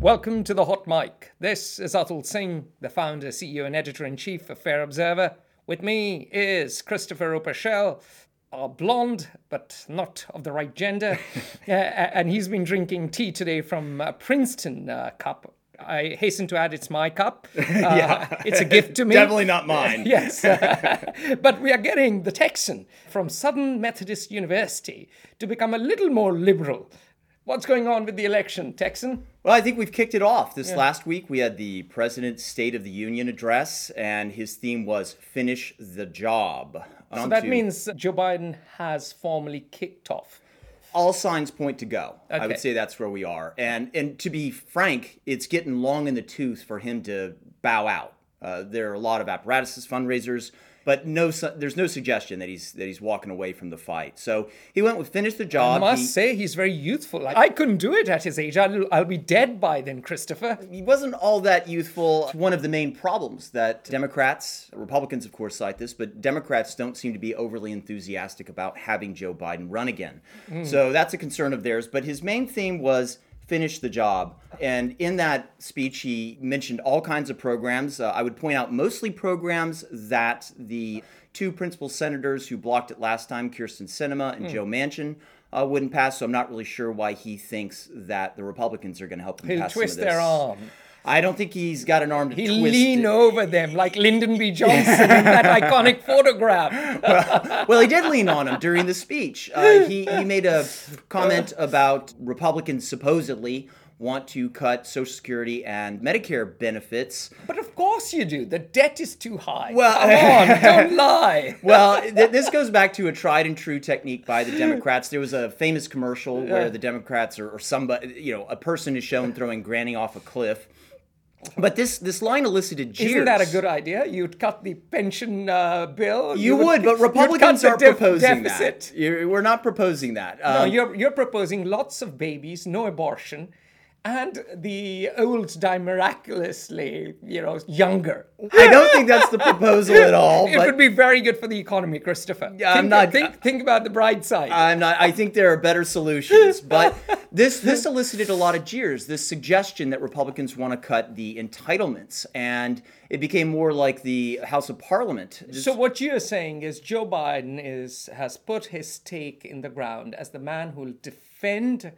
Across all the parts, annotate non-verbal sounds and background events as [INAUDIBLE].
Welcome to the Hot Mic. This is Atul Singh, the founder, CEO, and editor in chief of Fair Observer. With me is Christopher Roper Schell, a blonde, but not of the right gender. [LAUGHS] uh, and he's been drinking tea today from a Princeton uh, cup. I hasten to add, it's my cup. [LAUGHS] Uh, Yeah. It's a gift to me. Definitely not [LAUGHS] mine. yes. but we are getting the Texan from Southern Methodist University to become a little more liberal. What's going on with the election, Texan? Well, I think we've kicked it off. This last week, we had the President's State of the Union address, and his theme was finish the job. So that to- means Joe Biden has formally kicked off. all signs point to go. I would say that's where we are. And and to be frank, it's getting long in the tooth for him to bow out. Uh, there are a lot of apparatuses, fundraisers, but no, su- there's no suggestion that he's that he's walking away from the fight. So he went with finish the job. I must He- say, he's very youthful. Like, I couldn't do it at his age. I'll, I'll be dead by then, Christopher. he wasn't all that youthful. One of the main problems that Democrats, Republicans, of course, cite this, but Democrats don't seem to be overly enthusiastic about having Joe Biden run again. Mm. So that's a concern of theirs. But his main theme was finish the job. And in that speech, he mentioned all kinds of programs. Uh, I would point out mostly programs that the two principal senators who blocked it last time, Kyrsten Sinema and Joe Manchin, uh, wouldn't pass. So I'm not really sure why he thinks that the Republicans are going to help him He'll pass twist their arm. I don't think he's got an arm to twist. lean it. over them like Lyndon B. Johnson in that [LAUGHS] iconic photograph. Well, he did lean on him during the speech. Uh, he he made a comment about Republicans supposedly want to cut Social Security and Medicare benefits. But of course you do. The debt is too high. Well- Come on, [LAUGHS] don't lie. Well, th- this goes back to a tried and true technique by the Democrats. There was a famous commercial where the Democrats or, or somebody, you know, a person is shown throwing Granny off a cliff. But this this line elicited jeers. Isn't that a good idea? You'd cut the pension uh, bill. You would, but you'd cut Republicans aren't def- proposing deficit. that. You're, we're not proposing that. No, Um, you're you're proposing lots of babies, no abortion, and the old die miraculously, you know, younger. I don't think that's the proposal at all. [LAUGHS] It would be very good for the economy, Christopher. Yeah, I'm think, not- think think about the bright side. I'm not. I think there are better solutions, but this this elicited a lot of jeers. This suggestion that Republicans want to cut the entitlements, and it became more like the House of Parliament. so what you're saying is Joe Biden is has put his stake in the ground as the man who will defend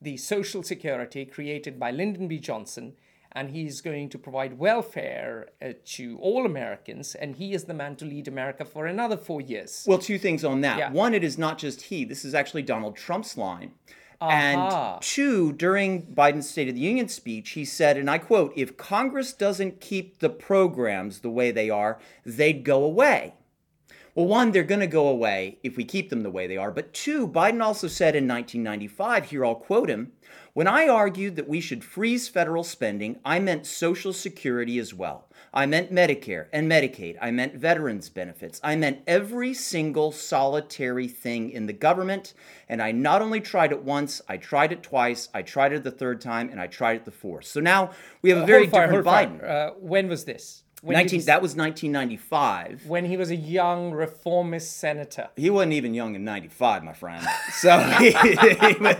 the social security created by Lyndon B. Johnson. And he's going to provide welfare uh, to all Americans, and he is the man to lead America for another four years. well, two things on that. Yeah. One, it is not just he. This is actually Donald Trump's line. Aha. And two, during Biden's State of the Union speech, he said, and I quote, if Congress doesn't keep the programs the way they are, they'd go away. Well, one, they're going to go away if we keep them the way they are. But two, Biden also said in 1995, here I'll quote him When I argued that we should freeze federal spending, I meant Social Security as well. I meant Medicare and Medicaid. I meant veterans benefits. I meant every single solitary thing in the government. And I not only tried it once, I tried it twice, I tried it the third time, and I tried it the fourth. So now we have a very Hold fire, different Biden. Uh, when was this? When, did 19, he- that was 1995. when he was a young reformist senator. He wasn't even young in 95, my friend. So [LAUGHS] he, was,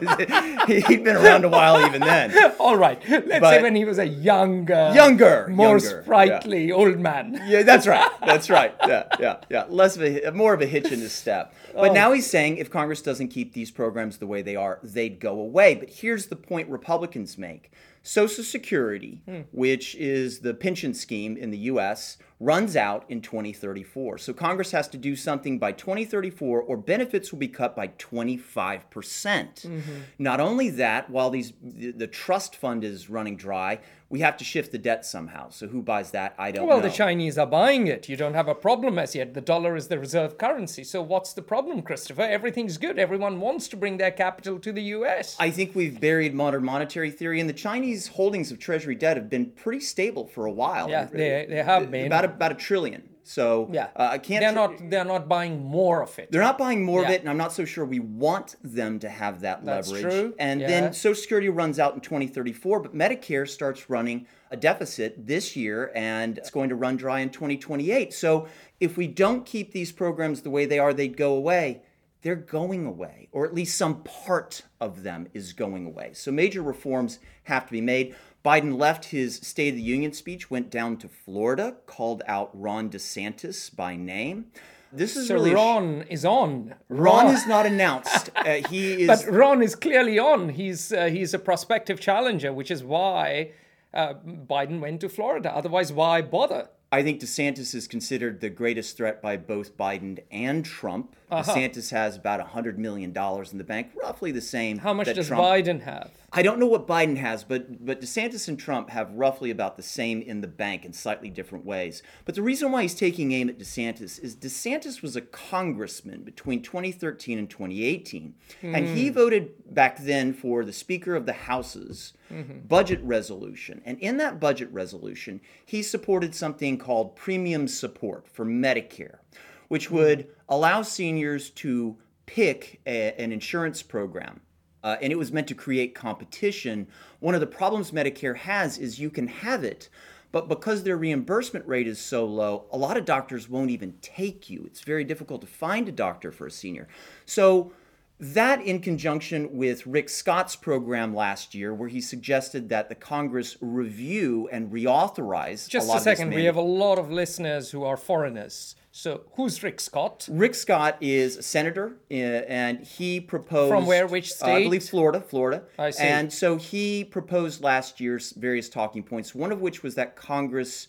he'd been around a while even then. [LAUGHS] All right, let's say But- when he was a younger, Younger, more younger, sprightly old man. Yeah, that's right. [LAUGHS] That's right. Yeah, yeah, yeah. Less of a, more of a hitch in his step. But oh. now he's saying if Congress doesn't keep these programs the way they are, they'd go away. But here's the point Republicans make. Social Security, hmm. which is the pension scheme in the US, runs out in 2034. So Congress has to do something by 2034 or benefits will be cut by 25%. percent mm-hmm. Not only that, while these the, the trust fund is running dry, we have to shift the debt somehow. So who buys that? I don't Well, know. the Chinese are buying it. You don't have a problem as yet. The dollar is the reserve currency. So what's the problem, Christopher? Everything's good. Everyone wants to bring their capital to the U.S. I think we've buried modern monetary theory, and the Chinese holdings of Treasury debt have been pretty stable for a while. Yeah, they- they have been. about about a trillion. So yeah, uh, I can't. They're not. They're not buying more of it. They're not buying more of it, and I'm not so sure we want them to have that That's leverage. true, And yeah. then Social Security runs out in 2034, but Medicare starts running a deficit this year, and it's going to run dry in 2028. So if we don't keep these programs the way they are, they'd go away. They're going away, or at least some part of them is going away. So major reforms have to be made. Biden left his State of the Union speech, went down to Florida, called out Ron DeSantis by name. This is So really Ron is on. Ron is not announced. Uh, he [LAUGHS] is But Ron is clearly on. He's uh, he's a prospective challenger, which is why uh, Biden went to Florida. Otherwise, why bother? I think DeSantis is considered the greatest threat by both Biden and Trump. Uh-huh. DeSantis has about $100 million in the bank, roughly the same. How much does Trump Biden have? I don't know what Biden has, but but DeSantis and Trump have roughly about the same in the bank in slightly different ways. But the reason why he's taking aim at DeSantis is DeSantis was a congressman between 2013 and 2018, and he hmm. voted back then for the Speaker of the House's mm-hmm. budget resolution. And in that budget resolution, he supported something called premium support for Medicare, which hmm. would allow seniors to pick a- an insurance program uh, and it was meant to create competition. One of the problems Medicare has is you can have it, but because their reimbursement rate is so low, a lot of doctors won't even take you. It's very difficult to find a doctor for a senior. So, that in conjunction with Rick Scott's program last year, where he suggested that the Congress review and reauthorize Just a lot a second. We have a lot of listeners who are foreigners. So who's Rick Scott? Rick Scott is a senator, uh, and he proposed From where, which uh, I believe? Florida, Florida. I see. And so he proposed last year's various talking points. One of which was that Congress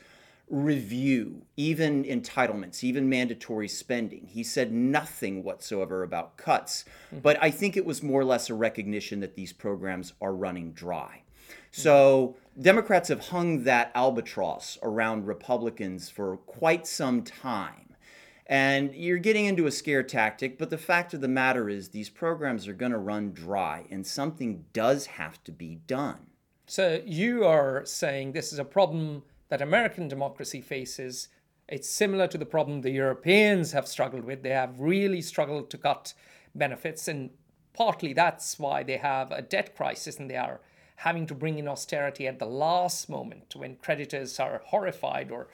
review even entitlements, even mandatory spending. He said nothing whatsoever about cuts, Mm-hmm. but I think it was more or less a recognition that these programs are running dry. So Democrats have hung that albatross around Republicans for quite some time. And you're getting into a scare tactic, but the fact of the matter is these programs are going to run dry and something does have to be done. So you are saying this is a problem that American democracy faces. It's similar to the problem the Europeans have struggled with. They have really struggled to cut benefits, and partly that's why they have a debt crisis and they are having to bring in austerity at the last moment when creditors are horrified or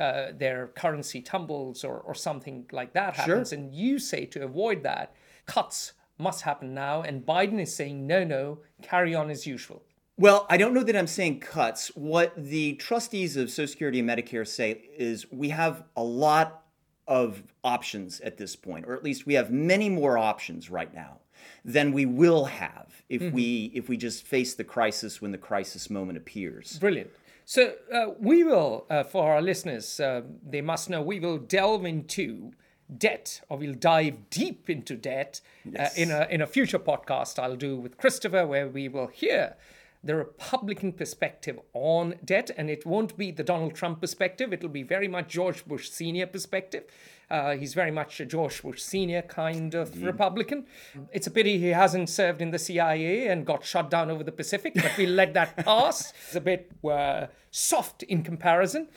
uh, their currency tumbles or, or something like that happens. And you say to avoid that, cuts must happen now. And Biden is saying, no, no, carry on as usual. Well, I don't know that I'm saying cuts. What the trustees of Social Security and Medicare say is we have a lot of options at this point, or at least we have many more options right now than we will have if we if we just face the crisis when the crisis moment appears. Brilliant. So uh, we will, uh, for our listeners, uh, they must know, we will delve into debt, or we'll dive deep into debt uh, in a in a future podcast I'll do with Christopher, where we will hear the Republican perspective on debt, and it won't be the Donald Trump perspective. It'll be very much George Bush Senior perspective. Uh, he's very much a George Bush Senior kind of Republican. It's a pity he hasn't served in the CIA and got shot down over the Pacific, but we'll let that [LAUGHS] pass. It's a bit uh, soft in comparison.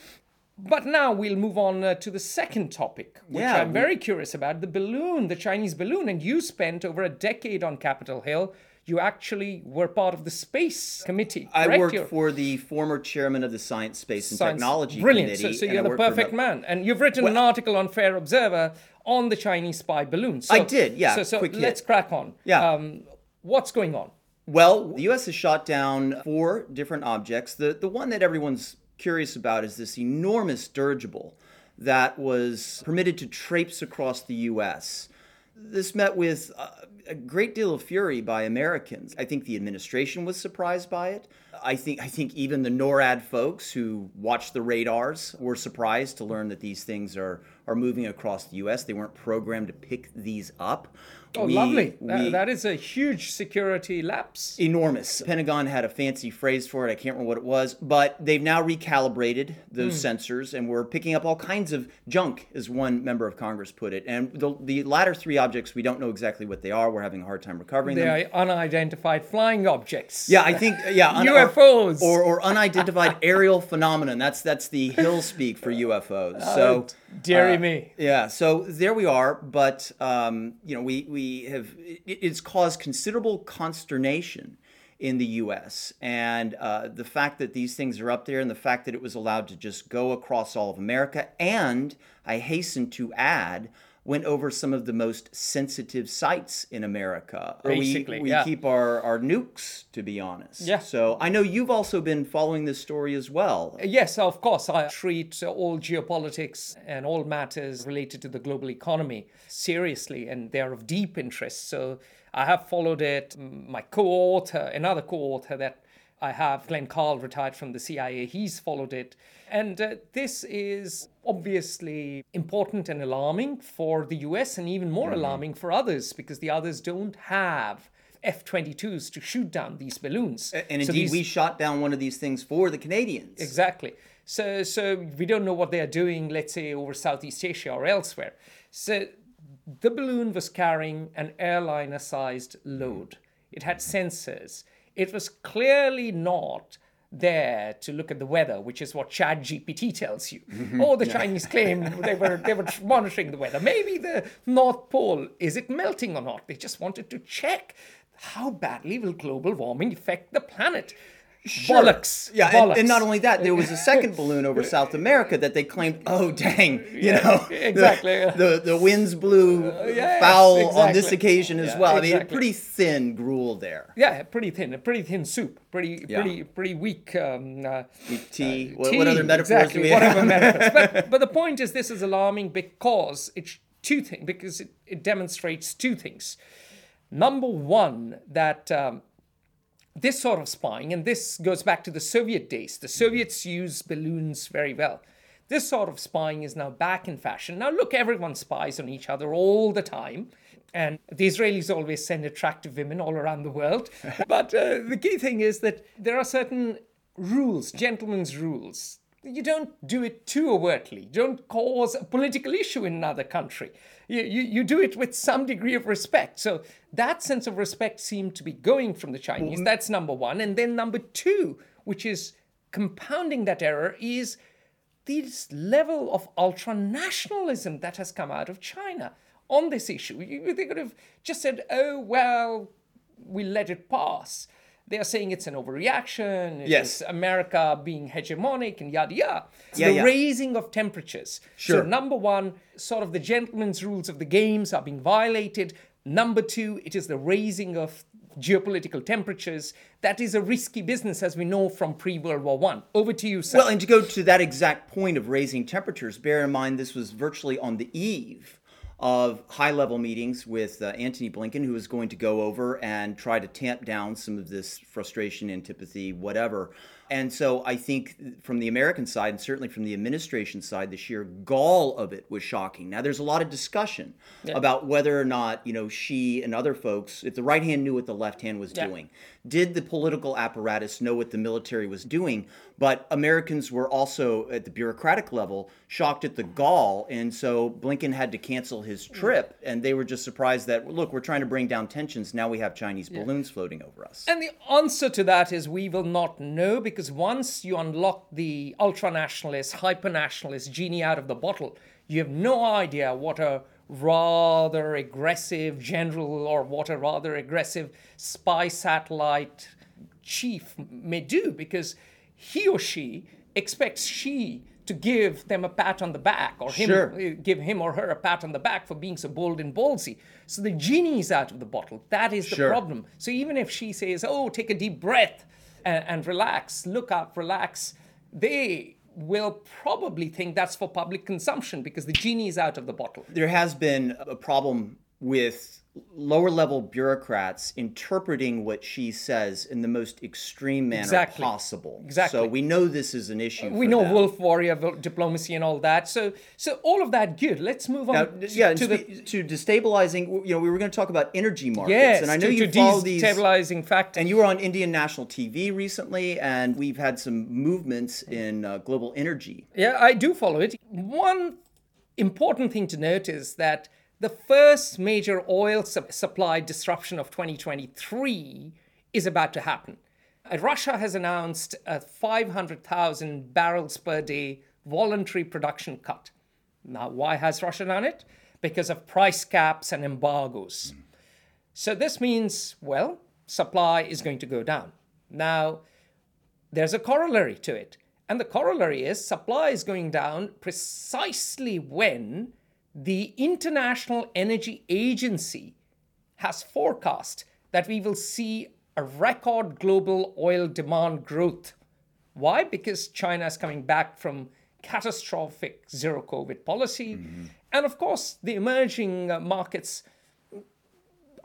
But now we'll move on uh, to the second topic, which Yeah, I'm we- very curious about the balloon, the Chinese balloon. And you spent over a decade on Capitol Hill. You actually were part of the space committee. I correct? worked You're- for the former chairman of the Science, Space, and Science- Technology Brilliant. Committee. So, so you're the for perfect man. And you've written an article on Fair Observer on the Chinese spy balloon. So, I did, yeah, So, so let's crack on. Yeah. Um, what's going on? Well, the U.S. has shot down four different objects. The the one that everyone's curious about is this enormous dirigible that was permitted to traipse across the U.S. This met with uh, a great deal of fury by Americans. I think the administration was surprised by it. I think I think even the NORAD folks who watch the radars were surprised to learn that these things are are moving across the U.S. They weren't programmed to pick these up. Oh, We- lovely. That- that is a huge security lapse. enormous. Pentagon had a fancy phrase for it. I can't remember what it was, but they've now recalibrated those Hmm. sensors, and we're picking up all kinds of junk, as one member of Congress put it. And the, the latter three objects, we don't know exactly what they are. We're having a hard time recovering They them. They are unidentified flying objects. Yeah, I think yeah, [LAUGHS] un- UFOs. or, or unidentified [LAUGHS] aerial phenomenon. That's that's the hill speak for UFOs. So dearie uh, me. Yeah, so there we are, but um, you know, we we have it, it's caused considerable consternation in the U.S. and uh, the fact that these things are up there, and the fact that it was allowed to just go across all of America, and I hasten to add. Went over some of the most sensitive sites in America. Basically, we, we yeah. keep our, our nukes, to be honest. Yeah. So I know you've also been following this story as well. Yes, of course. I treat all geopolitics and all matters related to the global economy seriously, and they are of deep interest. So I have followed it. My co author, another co author that I have, Glenn Carle, retired from the CIA, he's followed it. And uh, this is obviously important and alarming for the US and even more alarming for others because the others don't have F 22s to shoot down these balloons. And So indeed, these- we shot down one of these things for the Canadians. Exactly. So, so we don't know what they are doing, let's say, over Southeast Asia or elsewhere. So, the balloon was carrying an airliner sized load. It had sensors. It was clearly not there to look at the weather, which is what Chat GPT tells you. Oh, the Chinese claim [LAUGHS] they were they were monitoring the weather. Maybe the North Pole is it melting or not? They just wanted to check how badly will global warming affect the planet. Bollocks. Yeah, and, Bollocks. and not only that, there was a second balloon over South America that they claimed, oh dang, [LAUGHS] you Yeah, know, [LAUGHS] exactly. The, the, winds blew yes, foul on this occasion as Yeah, well. I mean, pretty thin gruel there. Yeah, pretty thin, a pretty thin soup, pretty, Yeah. pretty, pretty weak. Um, uh, Tea. uh, what, what other metaphors exactly, do we have? metaphors. [LAUGHS] But, but the point is, this is alarming because it's two things. Because it, it demonstrates two things. Number one, that um, this sort of spying, and this goes back to the Soviet days. The Soviets used balloons very well. This sort of spying is now back in fashion. Now, look, everyone spies on each other all the time. And the Israelis always send attractive women all around the world. [LAUGHS] but uh, the key thing is that there are certain rules, gentlemen's rules. You don't do it too overtly. You don't cause a political issue in another country. You, you, you do it with some degree of respect. So that sense of respect seemed to be going from the Chinese. Mm-hmm. That's number one. And then number two, which is compounding that error, is this level of ultra nationalism that has come out of China on this issue. You- They could have just said, oh, well, we let it pass. They are saying it's an overreaction. Yes. America being hegemonic and yada yada. It's Yeah, the yeah. raising of temperatures. Sure. So, number one, sort of the gentleman's rules of the games are being violated. Number two, it is the raising of geopolitical temperatures. That is a risky business, as we know from pre World War One. Over to you, sir. Well, and to go to that exact point of raising temperatures, bear in mind this was virtually on the eve of high level meetings with uh, Antony Blinken, who is going to go over and try to tamp down some of this frustration, antipathy, whatever. And so I think from the American side, and certainly from the administration side, the sheer gall of it was shocking. Now, there's a lot of discussion about whether or not, you know, Xi and other folks, if the right hand knew what the left hand was Yeah. doing. Did the political apparatus know what the military was doing? But Americans were also at the bureaucratic level shocked at the gall, and so Blinken had to cancel his mm. trip, and they were just surprised that look, we're trying to bring down tensions. Now we have Chinese balloons floating over us. And the answer to that is we will not know because once you unlock the ultra nationalist, hyper nationalist genie out of the bottle, you have no idea what a rather aggressive general or what a rather aggressive spy satellite chief may do because he or she expects Xi to give them a pat on the back or him Sure. uh, give him or her a pat on the back for being so bold and ballsy. So the genie's out of the bottle. That is the Sure. problem. So even if Xi says, "Oh, take a deep breath and, and relax, look up, relax," they will probably think that's for public consumption because the genie is out of the bottle. there has been a problem with lower level bureaucrats interpreting what Xi says in the most extreme manner Exactly. possible. Exactly. So we know this is an issue. We for know them. wolf warrior diplomacy and all that. So, so all of that good. Let's move on Now, to, yeah, to the to destabilizing. You know, we were going to talk about energy markets, yes, and I know to, you to follow these. destabilizing factors. And you were on Indian national TV recently, and we've had some movements in uh, global energy. Yeah, I do follow it. One important thing to note is that the first major oil su- supply disruption of 2023 is about to happen. Uh, Russia has announced a 500,000 barrels per day voluntary production cut. Now, why has Russia done it? Because of price caps and embargoes. So this means, well, supply is going to go down. Now, there's a corollary to it. And the corollary is supply is going down precisely when the International Energy Agency has forecast that we will see a record global oil demand growth. Why? Because China is coming back from catastrophic zero COVID policy. Mm-hmm. And of course, the emerging uh, markets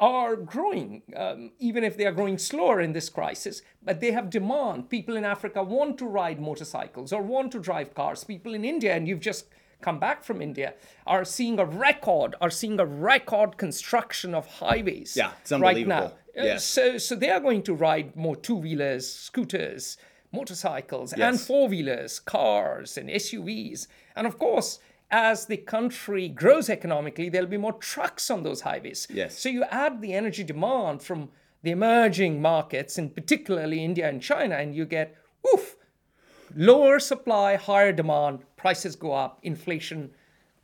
are growing, um, even if they are growing slower in this crisis, but they have demand. People in Africa want to ride motorcycles or want to drive cars. People in India, and you've just come back from India, are seeing a record, are seeing a record construction of highways yeah, it's unbelievable. right now. Uh, yes. So, so they are going to ride more two wheelers, scooters, motorcycles, Yes. and four wheelers, cars, and SUVs. And of course, as the country grows economically, there'll be more trucks on those highways. Yes. So you add the energy demand from the emerging markets, and particularly India and China, and you get, oof, lower supply, higher demand, prices go up, inflation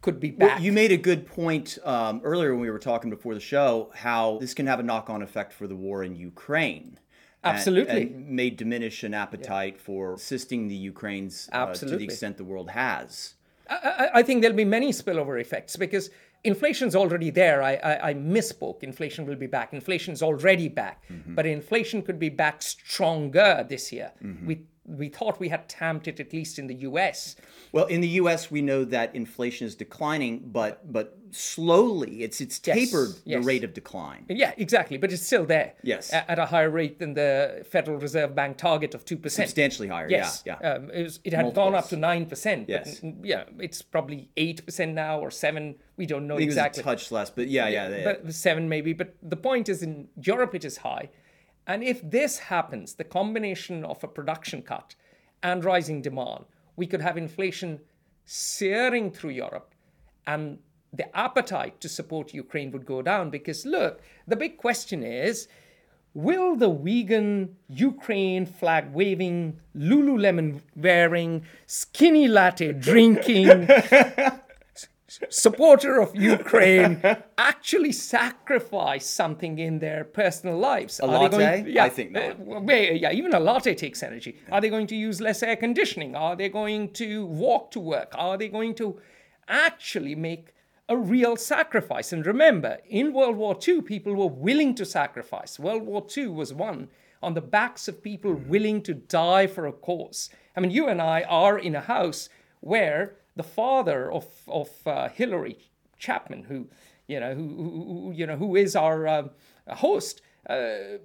could be back. Well, you made a good point um, earlier when we were talking before the show how this can have a knock on effect for the war in Ukraine. Absolutely. And, may diminish an appetite for assisting the Ukraines uh, to the extent the world has. I, I- think there'll be many spillover effects because inflation's already there. I, I, I misspoke. Inflation will be back. Inflation's already back, but inflation could be back stronger this year. We we thought we had tamped it at least in the U.S. Well, in the U.S., we know that inflation is declining, but but slowly it's it's tapered the yes. rate of decline. Yeah, exactly, but it's still there. Yes. at a higher rate than the Federal Reserve Bank target of two percent. Substantially higher. Yes, Yeah, yeah. Um, it, was, it had gone up to nine percent. Yes. yeah, it's probably eight percent now or seven. We don't know exactly. it was a touch less, but yeah, yeah. they- but seven maybe. But the point is, in Europe, it is high. And if this happens, the combination of a production cut and rising demand, we could have inflation searing through Europe. And the appetite to support Ukraine would go down because, look, the big question is will the vegan, Ukraine flag waving, Lululemon wearing, skinny latte drinking, [LAUGHS] supporter of Ukraine actually sacrifice something in their personal lives? A latte? I think not. Uh, yeah, even a latte takes energy. Are they going to use less air conditioning? Are they going to walk to work? Are they going to actually make a real sacrifice? And remember, in World War II, people were willing to sacrifice. World War II was won on the backs of people hmm. willing to die for a cause. I mean, you and I are in a house where the father of, of uh, Hillary Chapman, who, you know, who, who, you know, who is our um host, uh,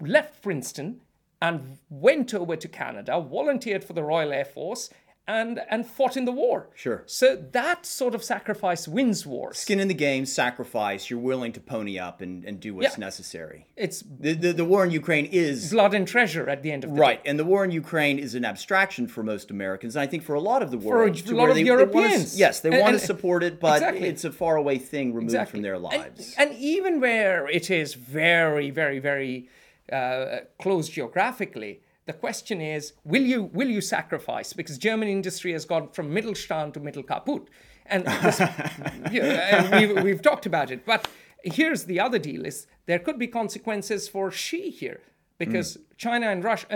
left Princeton and went over to Canada, volunteered for the Royal Air Force, and and fought in the war. Sure. So that sort of sacrifice wins wars. Skin in the game, sacrifice. You're willing to pony up and, and do what's Yeah. necessary. It's The, the the war in Ukraine is blood and treasure at the end of the right, day. and the war in Ukraine is an abstraction for most Americans. And I think for a lot of the a world, to lot of they, they wanna Europeans. yes, they And- want to support it, but Exactly. it's a faraway thing removed Exactly. from their And- lives. And, even where it is very, very, very uh, close geographically, the question is, will you will you sacrifice? Because German industry has gone from Mittelstand to Mittelkaput, and, this, [LAUGHS] you know, and we've, we've talked about it. But here's the other deal: is there could be consequences for Xi here. Because China and Russia,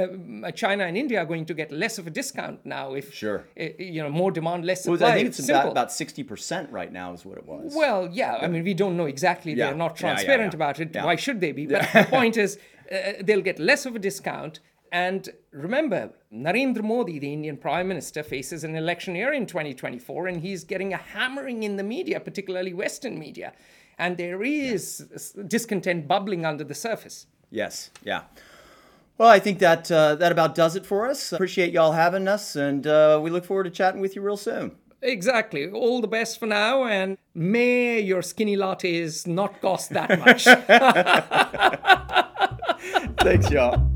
uh, China and India are going to get less of a discount now if Sure. uh, you know more demand, less Well, supply. I think it's about about sixty percent right now is what it was. Well, yeah, I mean, we don't know exactly. Yeah. They're not Yeah, yeah, transparent yeah. about it. Yeah. Why should they be? But [LAUGHS] the point is, uh, they'll get less of a discount. And remember, Narendra Modi, the Indian Prime Minister, faces an election year in 2024, and he's getting a hammering in the media, particularly Western media. And there is s- discontent bubbling under the surface. Yes, yeah. Well, I think that uh, that about does it for us. Appreciate y'all having us, and uh, we look forward to chatting with you real soon. Exactly. All the best for now, and may your skinny lattes not cost that much. [LAUGHS] Thanks, y'all.